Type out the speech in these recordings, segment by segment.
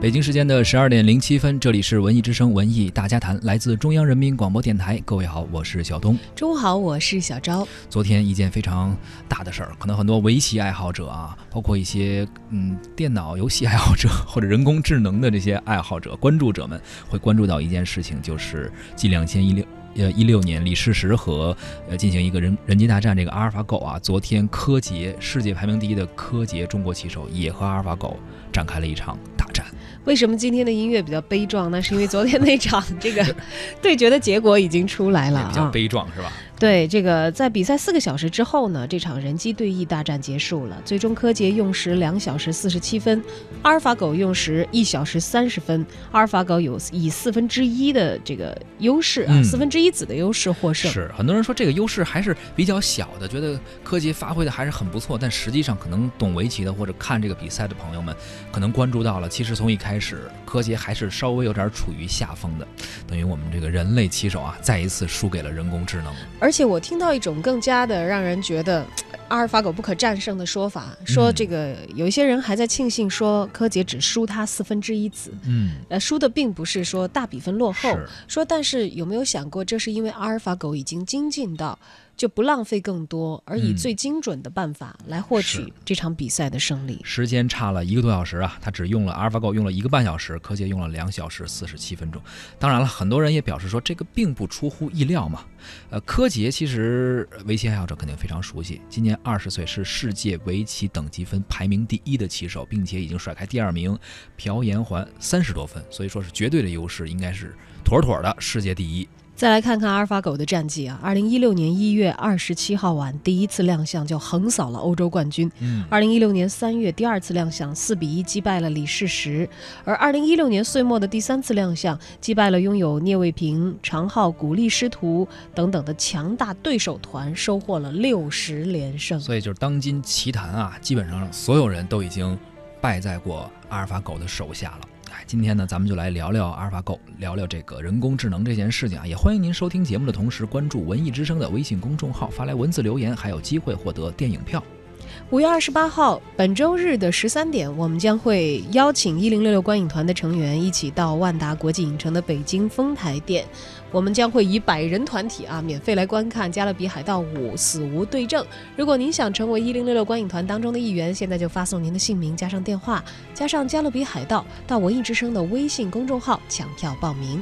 北京时间的十二点零七分，这里是文艺之声文艺大家谈，来自中央人民广播电台。各位好，我是小东。中午好，我是小昭。昨天一件非常大的事儿，可能很多围棋爱好者啊，包括一些嗯电脑游戏爱好者或者人工智能的这些爱好者、关注者们，会关注到一件事情，就是继两千一六呃一六年李世石和呃进行一个人人机大战，这个阿尔法狗啊，昨天柯洁世界排名第一的柯洁中国棋手也和阿尔法狗展开了一场为什么今天的音乐比较悲壮呢？是因为昨天那场这个 对决的结果已经出来了比较悲壮是吧？对，这个在比赛四个小时之后呢，这场人机对弈大战结束了。最终柯洁用时两小时四十七分，阿尔法狗用时一小时三十分。阿尔法狗有以四分之一的这个优势啊，四分之一子的优势获胜。是很多人说这个优势还是比较小的，觉得柯洁发挥的还是很不错。但实际上，可能懂围棋的或者看这个比赛的朋友们，可能关注到了，其实从一开始柯洁还是稍微有点处于下风的，等于我们这个人类棋手啊，再一次输给了人工智能。而而且我听到一种更加的让人觉得 阿尔法狗不可战胜的说法，说这个有一些人还在庆幸说柯洁只输他四分之一子，嗯，呃，输的并不是说大比分落后，说但是有没有想过，这是因为阿尔法狗已经精进到。就不浪费更多，而以最精准的办法来获取这场比赛的胜利。时间差了一个多小时啊，他只用了阿尔法狗用了一个半小时，柯洁用了两小时四十七分钟。当然了，很多人也表示说这个并不出乎意料嘛。呃，柯洁其实围棋爱好者肯定非常熟悉，今年二十岁，是世界围棋等级分排名第一的棋手，并且已经甩开第二名朴延桓三十多分，所以说是绝对的优势，应该是妥妥的世界第一。再来看看阿尔法狗的战绩啊，二零一六年一月二十七号晚第一次亮相就横扫了欧洲冠军，嗯，二零一六年三月第二次亮相四比一击败了李世石，而二零一六年岁末的第三次亮相击败了拥有聂卫平、常浩、古力师徒等等的强大对手团，收获了六十连胜。所以就是当今棋坛啊，基本上所有人都已经败在过阿尔法狗的手下了。哎今天呢，咱们就来聊聊阿尔法狗，聊聊这个人工智能这件事情啊。也欢迎您收听节目的同时关注文艺之声的微信公众号，发来文字留言，还有机会获得电影票。五月二十八号，本周日的十三点，我们将会邀请一零六六观影团的成员一起到万达国际影城的北京丰台店。我们将会以百人团体啊，免费来观看《加勒比海盗五：死无对证》。如果您想成为一零六六观影团当中的一员，现在就发送您的姓名加上电话加上《加勒比海盗》到文艺之声的微信公众号抢票报名。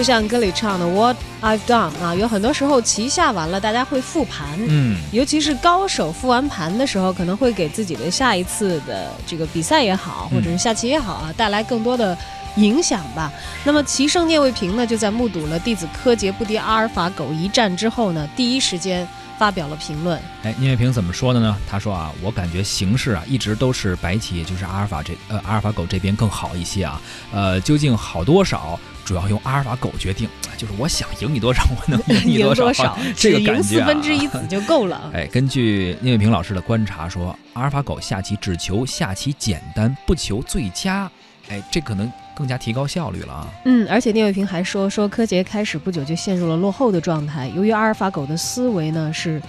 就像歌里唱的 "What I've done" 啊，有很多时候棋下完了，大家会复盘，嗯，尤其是高手复完盘的时候，可能会给自己的下一次的这个比赛也好，或者是下棋也好啊，带来更多的影响吧。那么棋圣聂卫平呢，就在目睹了弟子柯洁不敌阿尔法狗一战之后呢，第一时间。发表了评论。哎，聂卫平怎么说的呢？他说啊，我感觉形势啊，一直都是白棋，也就是阿尔法这呃阿尔法狗这边更好一些啊。呃，究竟好多少，主要用阿尔法狗决定。就是我想赢你多少，我能赢你多少，这个感觉四分之一子就够了。哎，根据聂卫平老师的观察说，阿尔法狗下棋只求下棋简单，不求最佳。哎，这可能更加提高效率了啊。嗯，而且聂卫平还说，说柯洁开始不久就陷入了落后的状态，由于阿尔法狗的思维呢是。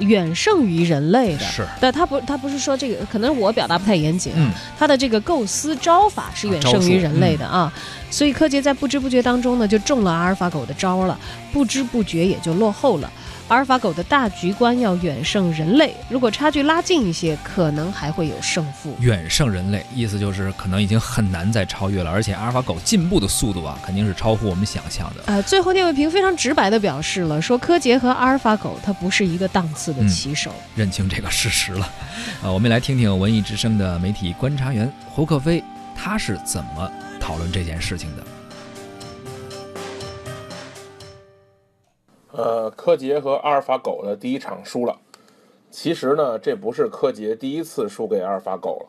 远胜于人类的，是，但他不，他不是说这个，可能我表达不太严谨，嗯，他的这个构思招法是远胜于人类的啊，所以柯洁在不知不觉当中呢，就中了阿尔法狗的招了，不知不觉也就落后了。阿尔法狗的大局观要远胜人类，如果差距拉近一些，可能还会有胜负。远胜人类，意思就是可能已经很难再超越了，而且阿尔法狗进步的速度啊，肯定是超乎我们想象的。呃，最后聂卫平非常直白地表示了，说柯洁和阿尔法狗它不是一个档次的棋手，认清这个事实了。呃，我们来听听文艺之声的媒体观察员胡克飞，他是怎么讨论这件事情的。呃，柯洁和阿尔法狗的第一场输了。其实呢，这不是柯洁第一次输给阿尔法狗了。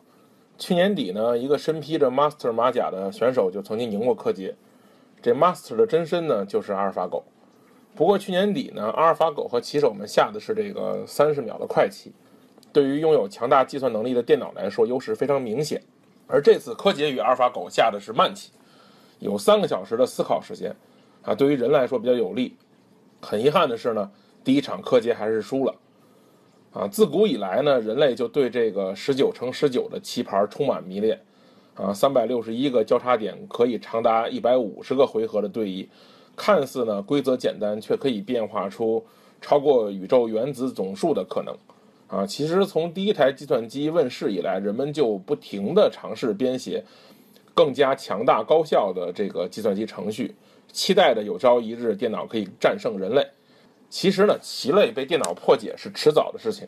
去年底呢，一个身披着 Master 马甲的选手就曾经赢过柯洁。这 Master 的真身呢，就是阿尔法狗。不过去年底呢，阿尔法狗和棋手们下的是这个三十秒的快棋，对于拥有强大计算能力的电脑来说，优势非常明显。而这次柯洁与阿尔法狗下的是慢棋，有三个小时的思考时间，啊，对于人来说比较有利。很遗憾的是呢，第一场柯洁还是输了，啊，自古以来呢，人类就对这个十九乘十九的棋盘充满迷恋，啊，三百六十一个交叉点可以长达一百五十个回合的对弈，看似呢规则简单，却可以变化出超过宇宙原子总数的可能，啊，其实从第一台计算机问世以来，人们就不停地尝试编写更加强大高效的这个计算机程序。期待着有朝一日电脑可以战胜人类。其实呢，棋类被电脑破解是迟早的事情。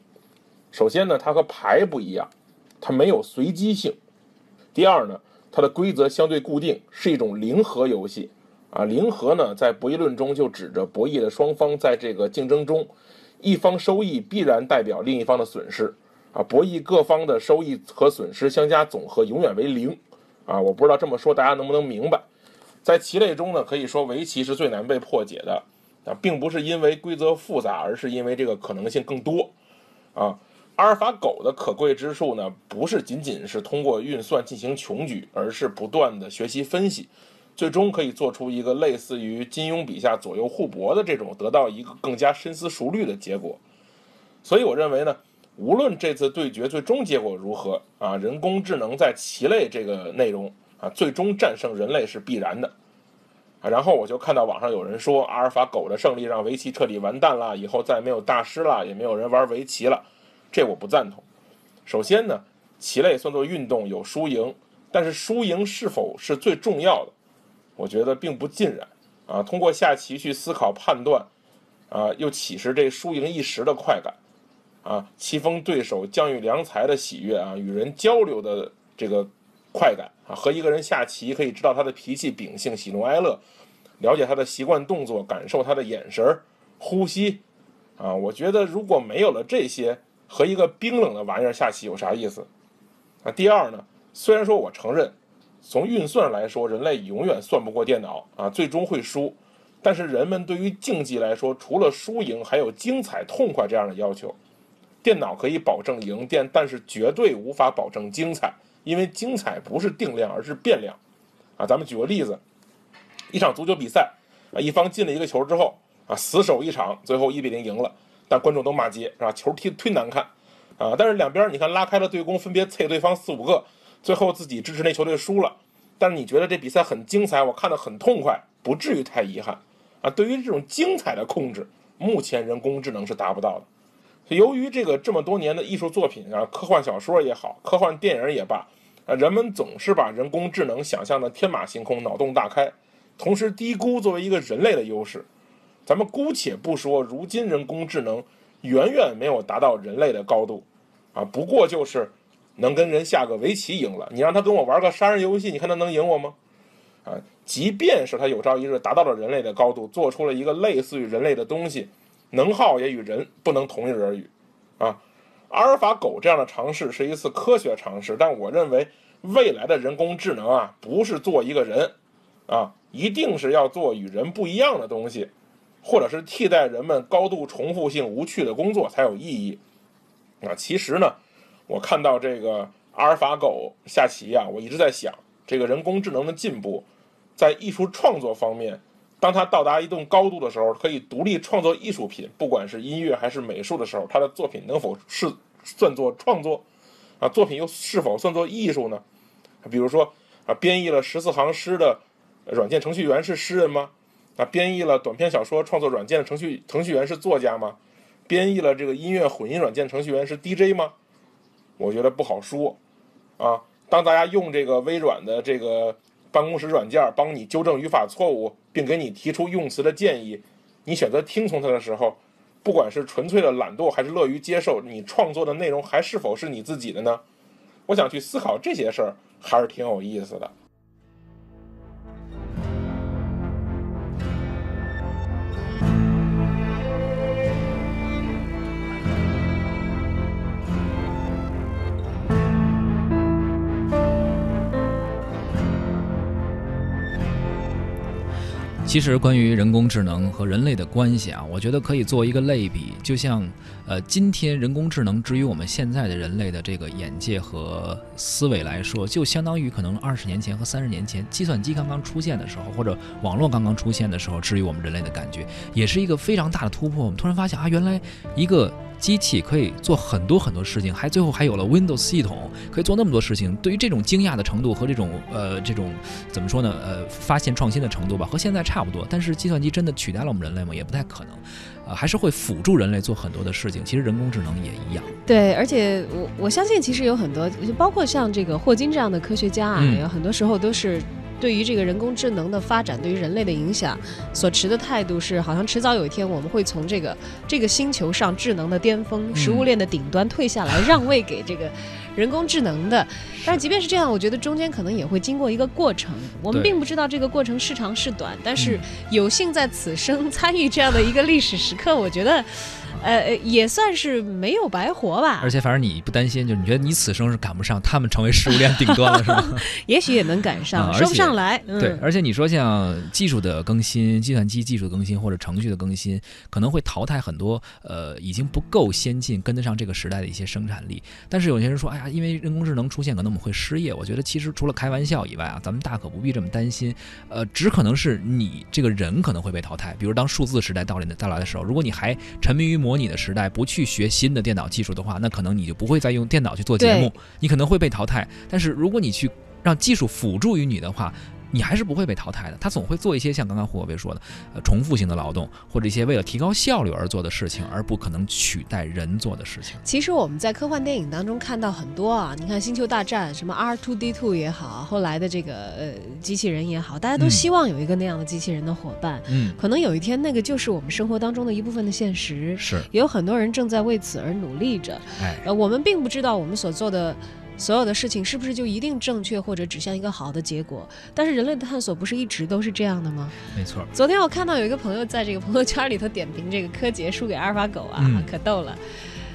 首先呢，它和牌不一样，它没有随机性。第二呢，它的规则相对固定，是一种零和游戏。啊，零和呢，在博弈论中就指着博弈的双方在这个竞争中，一方收益必然代表另一方的损失。啊，博弈各方的收益和损失相加总和永远为零。啊，我不知道这么说大家能不能明白。在棋类中呢，可以说围棋是最难被破解的啊，并不是因为规则复杂，而是因为这个可能性更多啊。阿尔法狗的可贵之处呢，不是仅仅是通过运算进行穷举，而是不断的学习分析，最终可以做出一个类似于金庸笔下左右互搏的这种，得到一个更加深思熟虑的结果。所以我认为呢，无论这次对决最终结果如何啊，人工智能在棋类这个内容。啊，最终战胜人类是必然的，啊，然后我就看到网上有人说，阿尔法狗的胜利让围棋彻底完蛋了，以后再没有大师了，也没有人玩围棋了，这我不赞同。首先呢，棋类算作运动，有输赢，但是输赢是否是最重要的？我觉得并不尽然。啊，通过下棋去思考判断，啊，又岂是这输赢一时的快感？啊，棋逢对手将遇良才的喜悦啊，与人交流的这个。快感啊，和一个人下棋可以知道他的脾气秉性、喜怒哀乐，了解他的习惯动作，感受他的眼神儿、呼吸，啊，我觉得如果没有了这些，和一个冰冷的玩意儿下棋有啥意思？啊，第二呢，虽然说我承认，从运算来说，人类永远算不过电脑啊，最终会输，但是人们对于竞技来说，除了输赢，还有精彩、痛快这样的要求。电脑可以保证赢电，但是绝对无法保证精彩。因为精彩不是定量，而是变量，啊，咱们举个例子，一场足球比赛，啊，一方进了一个球之后，啊，死守一场，最后一比零赢了，但观众都骂街，是吧？球踢忒难看，啊，但是两边你看拉开了对攻，分别啐对方四五个，最后自己支持那球队输了，但是你觉得这比赛很精彩，我看得很痛快，不至于太遗憾，啊，对于这种精彩的控制，目前人工智能是达不到的，由于这个这么多年的艺术作品啊，科幻小说也好，科幻电影也罢。啊，人们总是把人工智能想象的天马行空、脑洞大开，同时低估作为一个人类的优势。咱们姑且不说，如今人工智能远远没有达到人类的高度，啊，不过就是能跟人下个围棋赢了。你让他跟我玩个杀人游戏，你看他能赢我吗？啊，即便是他有朝一日达到了人类的高度，做出了一个类似于人类的东西，能耗也与人不能同日而语，啊。阿尔法狗这样的尝试是一次科学尝试，但我认为未来的人工智能啊，不是做一个人，啊，一定是要做与人不一样的东西，或者是替代人们高度重复性无趣的工作才有意义。啊，其实呢，我看到这个阿尔法狗下棋啊，我一直在想，这个人工智能的进步，在艺术创作方面，当它到达一定高度的时候，可以独立创作艺术品，不管是音乐还是美术的时候，他的作品能否是算作创作？啊，作品又是否算作艺术呢？比如说啊，编译了十四行诗的软件程序员是诗人吗？啊，编译了短篇小说创作软件的程序程序员是作家吗？编译了这个音乐混音软件程序员是 DJ 吗？我觉得不好说。啊，当大家用这个微软的这个办公室软件帮你纠正语法错误，并给你提出用词的建议，你选择听从它的时候，不管是纯粹的懒惰，还是乐于接受，你创作的内容还是否是你自己的呢？我想去思考这些事儿，还是挺有意思的。其实，关于人工智能和人类的关系啊，我觉得可以做一个类比，就像，呃，今天人工智能至于我们现在的人类的这个眼界和思维来说，就相当于可能二十年前和三十年前计算机刚刚出现的时候，或者网络刚刚出现的时候，至于我们人类的感觉，也是一个非常大的突破。我们突然发现啊，原来一个。机器可以做很多很多事情，还最后还有了 Windows 系统，可以做那么多事情。对于这种惊讶的程度和这种呃这种怎么说呢？呃，发现创新的程度吧，和现在差不多。但是计算机真的取代了我们人类吗？也不太可能，呃，还是会辅助人类做很多的事情。其实人工智能也一样。对，而且我我相信，其实有很多，就包括像这个霍金这样的科学家啊，有很多时候都是。对于这个人工智能的发展，对于人类的影响，所持的态度是，好像迟早有一天我们会从这个这个星球上智能的巅峰、食物链的顶端退下来，让位给这个人工智能的。但是即便是这样，我觉得中间可能也会经过一个过程，我们并不知道这个过程是长是短。但是有幸在此生参与这样的一个历史时刻，我觉得。呃，也算是没有白活吧。而且，反正你不担心，就是你觉得你此生是赶不上他们成为食物链顶端了，是吗？也许也能赶上，说不上来。对，而且你说像技术的更新、计算机技术的更新或者程序的更新，可能会淘汰很多呃已经不够先进、跟得上这个时代的一些生产力。但是有些人说，哎呀，因为人工智能出现，可能我们会失业。我觉得其实除了开玩笑以外啊，咱们大可不必这么担心。呃，只可能是你这个人可能会被淘汰。比如当数字时代到来的到来的时候，如果你还沉迷于模拟的时代，不去学新的电脑技术的话，那可能你就不会再用电脑去做节目，你可能会被淘汰。但是如果你去让技术辅助于你的话，你还是不会被淘汰的，他总会做一些像刚刚胡可飞说的，呃，重复性的劳动，或者一些为了提高效率而做的事情，而不可能取代人做的事情。其实我们在科幻电影当中看到很多啊，你看《星球大战》什么 R2D2 也好，后来的这个呃机器人也好，大家都希望有一个那样的机器人的伙伴。嗯，可能有一天那个就是我们生活当中的一部分的现实。是，也有很多人正在为此而努力着。哎，呃，我们并不知道我们所做的。所有的事情是不是就一定正确或者指向一个好的结果？但是人类的探索不是一直都是这样的吗？没错。昨天我看到有一个朋友在这个朋友圈里头点评这个柯洁输给阿尔法狗啊，可逗了。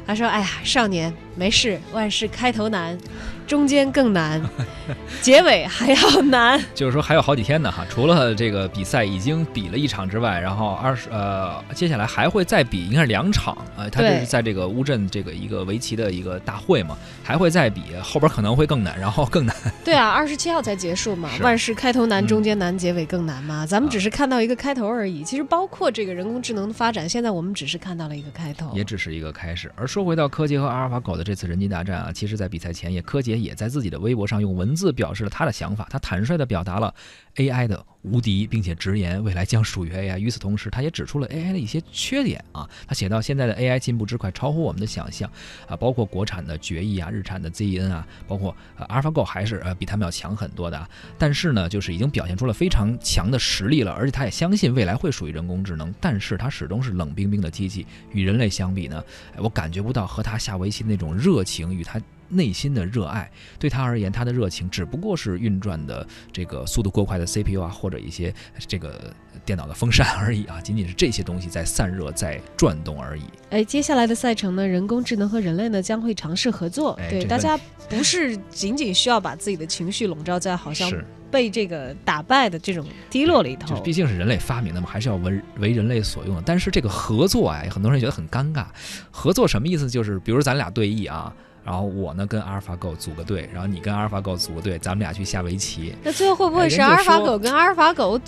他说：“哎呀，少年没事，万事开头难。”中间更难，结尾还要难。就是说还有好几天呢哈，除了这个比赛已经比了一场之外，然后二十呃，接下来还会再比，应该是两场。呃，他这是在这个乌镇这个一个围棋的一个大会嘛，还会再比，后边可能会更难，然后更难。对啊，二十七号才结束嘛，万事开头难，中间难，结尾更难嘛。咱们只是看到一个开头而已。其实包括这个人工智能的发展，现在我们只是看到了一个开头，也只是一个开始。而说回到科技和阿尔法狗的这次人机大战啊，其实在比赛前夜，柯洁。也在自己的微博上用文字表示了他的想法，他坦率地表达了 AI 的无敌，并且直言未来将属于 AI。与此同时，他也指出了 AI 的一些缺点啊。他写到现在的 AI 进步之快，超乎我们的想象啊，包括国产的决议啊，日产的 ZEN 啊，包括阿尔法狗还是呃比他们要强很多的。但是呢，就是已经表现出了非常强的实力了，而且他也相信未来会属于人工智能。但是他始终是冷冰冰的机器，与人类相比呢，我感觉不到和他下围棋那种热情与他。内心的热爱，对他而言，他的热情只不过是运转的这个速度过快的 CPU 啊，或者一些这个电脑的风扇而已啊，仅仅是这些东西在散热、在转动而已。哎，接下来的赛程呢，人工智能和人类呢将会尝试合作。对，大家不是仅仅需要把自己的情绪笼罩在好像被这个打败的这种低落里头。就毕竟是人类发明的嘛，还是要为为人类所用的。但是这个合作啊，很多人觉得很尴尬。合作什么意思？就是比如咱俩对弈啊。然后我呢跟阿尔法狗组个队，然后你跟阿尔法狗组个队，咱们俩去下围棋。那最后会不会是阿尔法狗跟阿尔法狗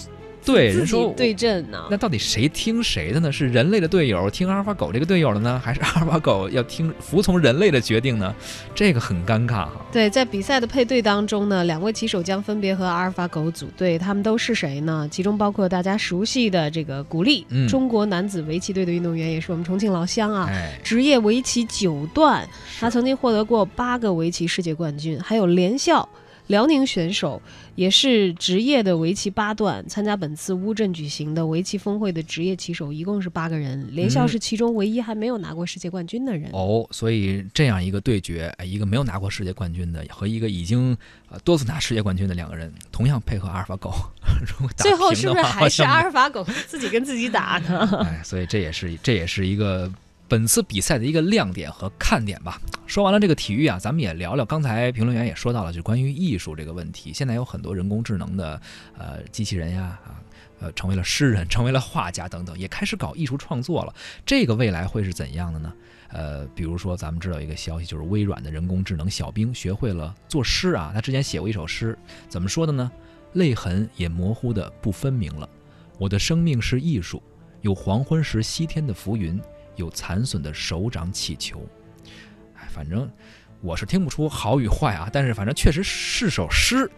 对，说对阵呢？那到底谁听谁的呢？是人类的队友听阿尔法狗这个队友的呢，还是阿尔法狗要听服从人类的决定呢？这个很尴尬哈。对，在比赛的配对当中呢，两位棋手将分别和阿尔法狗组队，他们都是谁呢？其中包括大家熟悉的这个古力，嗯中国男子围棋队的运动员，也是我们重庆老乡啊。哎，职业围棋九段，他曾经获得过八个围棋世界冠军，还有连笑。辽宁选手也是职业的围棋八段，参加本次乌镇举行的围棋峰会的职业棋手一共是八个人，连笑嗯是其中唯一还没有拿过世界冠军的人。哦，所以这样一个对决，哎一个没有拿过世界冠军的和一个已经呃多次拿世界冠军的两个人，同样配合阿尔法狗，如果打最后是不是还是阿尔法狗自己跟自己打呢？哎，所以这也是这也是一个本次比赛的一个亮点和看点吧。说完了这个体育啊，咱们也聊聊刚才评论员也说到了，就关于艺术这个问题。现在有很多人工智能的呃机器人呀啊。呃，成为了诗人，成为了画家等等，也开始搞艺术创作了。这个未来会是怎样的呢？呃，比如说咱们知道一个消息，就是微软的人工智能小冰学会了作诗啊。他之前写过一首诗，怎么说的呢？泪痕也模糊的不分明了。我的生命是艺术，有黄昏时西天的浮云，有残损的手掌气球。哎，反正我是听不出好与坏啊，但是反正确实是首诗。啊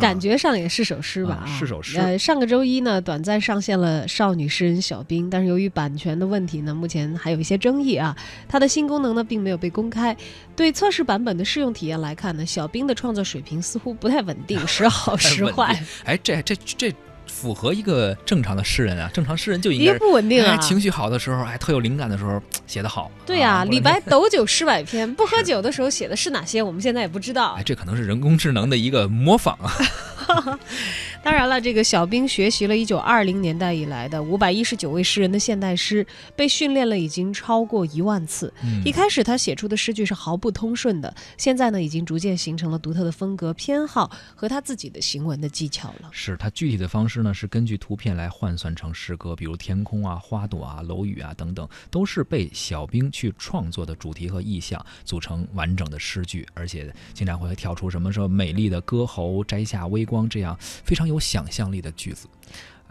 感觉上也是首诗吧？啊是首诗呃，上个周一呢，短暂上线了少女诗人小冰，但是由于版权的问题呢，目前还有一些争议啊。它的新功能呢，并没有被公开。对测试版本的试用体验来看呢，小冰的创作水平似乎不太稳定，时好时坏定，哎，这这这符合一个正常的诗人啊，正常诗人就应该。不稳定啊哎，。情绪好的时候，哎，特有灵感的时候写得好。对呀、啊李。白斗酒诗百篇，不喝酒的时候写的是哪些？我们现在也不知道哎，。这可能是人工智能的一个模仿啊。当然了，这个小兵学习了一九二零年代以来的五百一十九位诗人的现代诗，被训练了已经超过一万次。嗯一开始他写出的诗句是毫不通顺的，现在呢已经逐渐形成了独特的风格偏好和他自己的行文的技巧了。是他具体的方式呢，是根据图片来换算成诗歌，比如天空啊、花朵啊、楼宇啊等等，都是被小兵去创作的主题和意象组成完整的诗句，而且经常会跳出什么说美丽的歌喉、摘下微光这样非常有想象力的句子。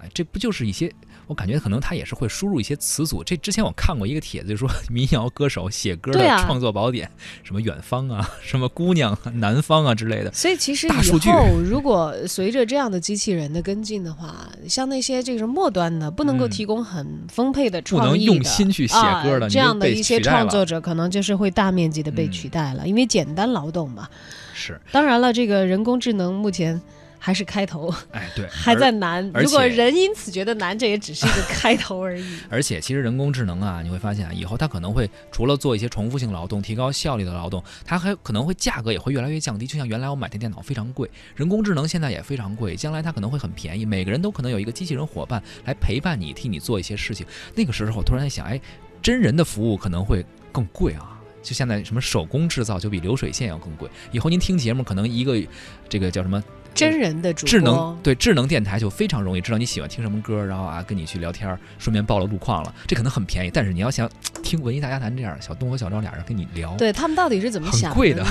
哎，这不就是一些？我感觉可能他也是会输入一些词组。这之前我看过一个帖子，就说 民谣歌手写歌的创作宝典，什么远方啊，什么姑娘啊、南方啊之类的。所以其实以后如果随着这样的机器人的跟进的话，像那些这个末端的不能够嗯提供很丰沛的不能创意的、用心去写歌的啊、这样的一些创作者，可能就是会大面积的被嗯取代了，因为简单劳动嘛。是，当然了，这个人工智能目前还是开头，哎，对，还在难。如果人因此觉得难，这也只是一个开头而已。而且，其实人工智能啊，你会发现啊，以后它可能会除了做一些重复性劳动、提高效率的劳动，它还可能会价格也会越来越降低。就像原来我买台电脑非常贵，人工智能现在也非常贵，将来它可能会很便宜。每个人都可能有一个机器人伙伴来陪伴你，替你做一些事情。那个时候，我突然在想，哎，真人的服务可能会更贵啊。就现在什么手工制造就比流水线要更贵。以后您听节目，可能一个这个叫什么真人的主播，智能对智能电台就非常容易知道你喜欢听什么歌，然后啊跟你去聊天，顺便报了路况了，这可能很便宜。但是你要想听文艺大家谈这样，小东和小赵俩人跟你聊，对他们到底是怎么很想贵的？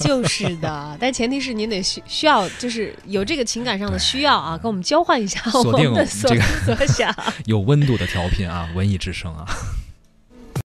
就是的，但前提是您得需需要，就是有这个情感上的需要啊，跟我们交换一下锁定我们的所这个思所想。有温度的调频啊，文艺之声啊。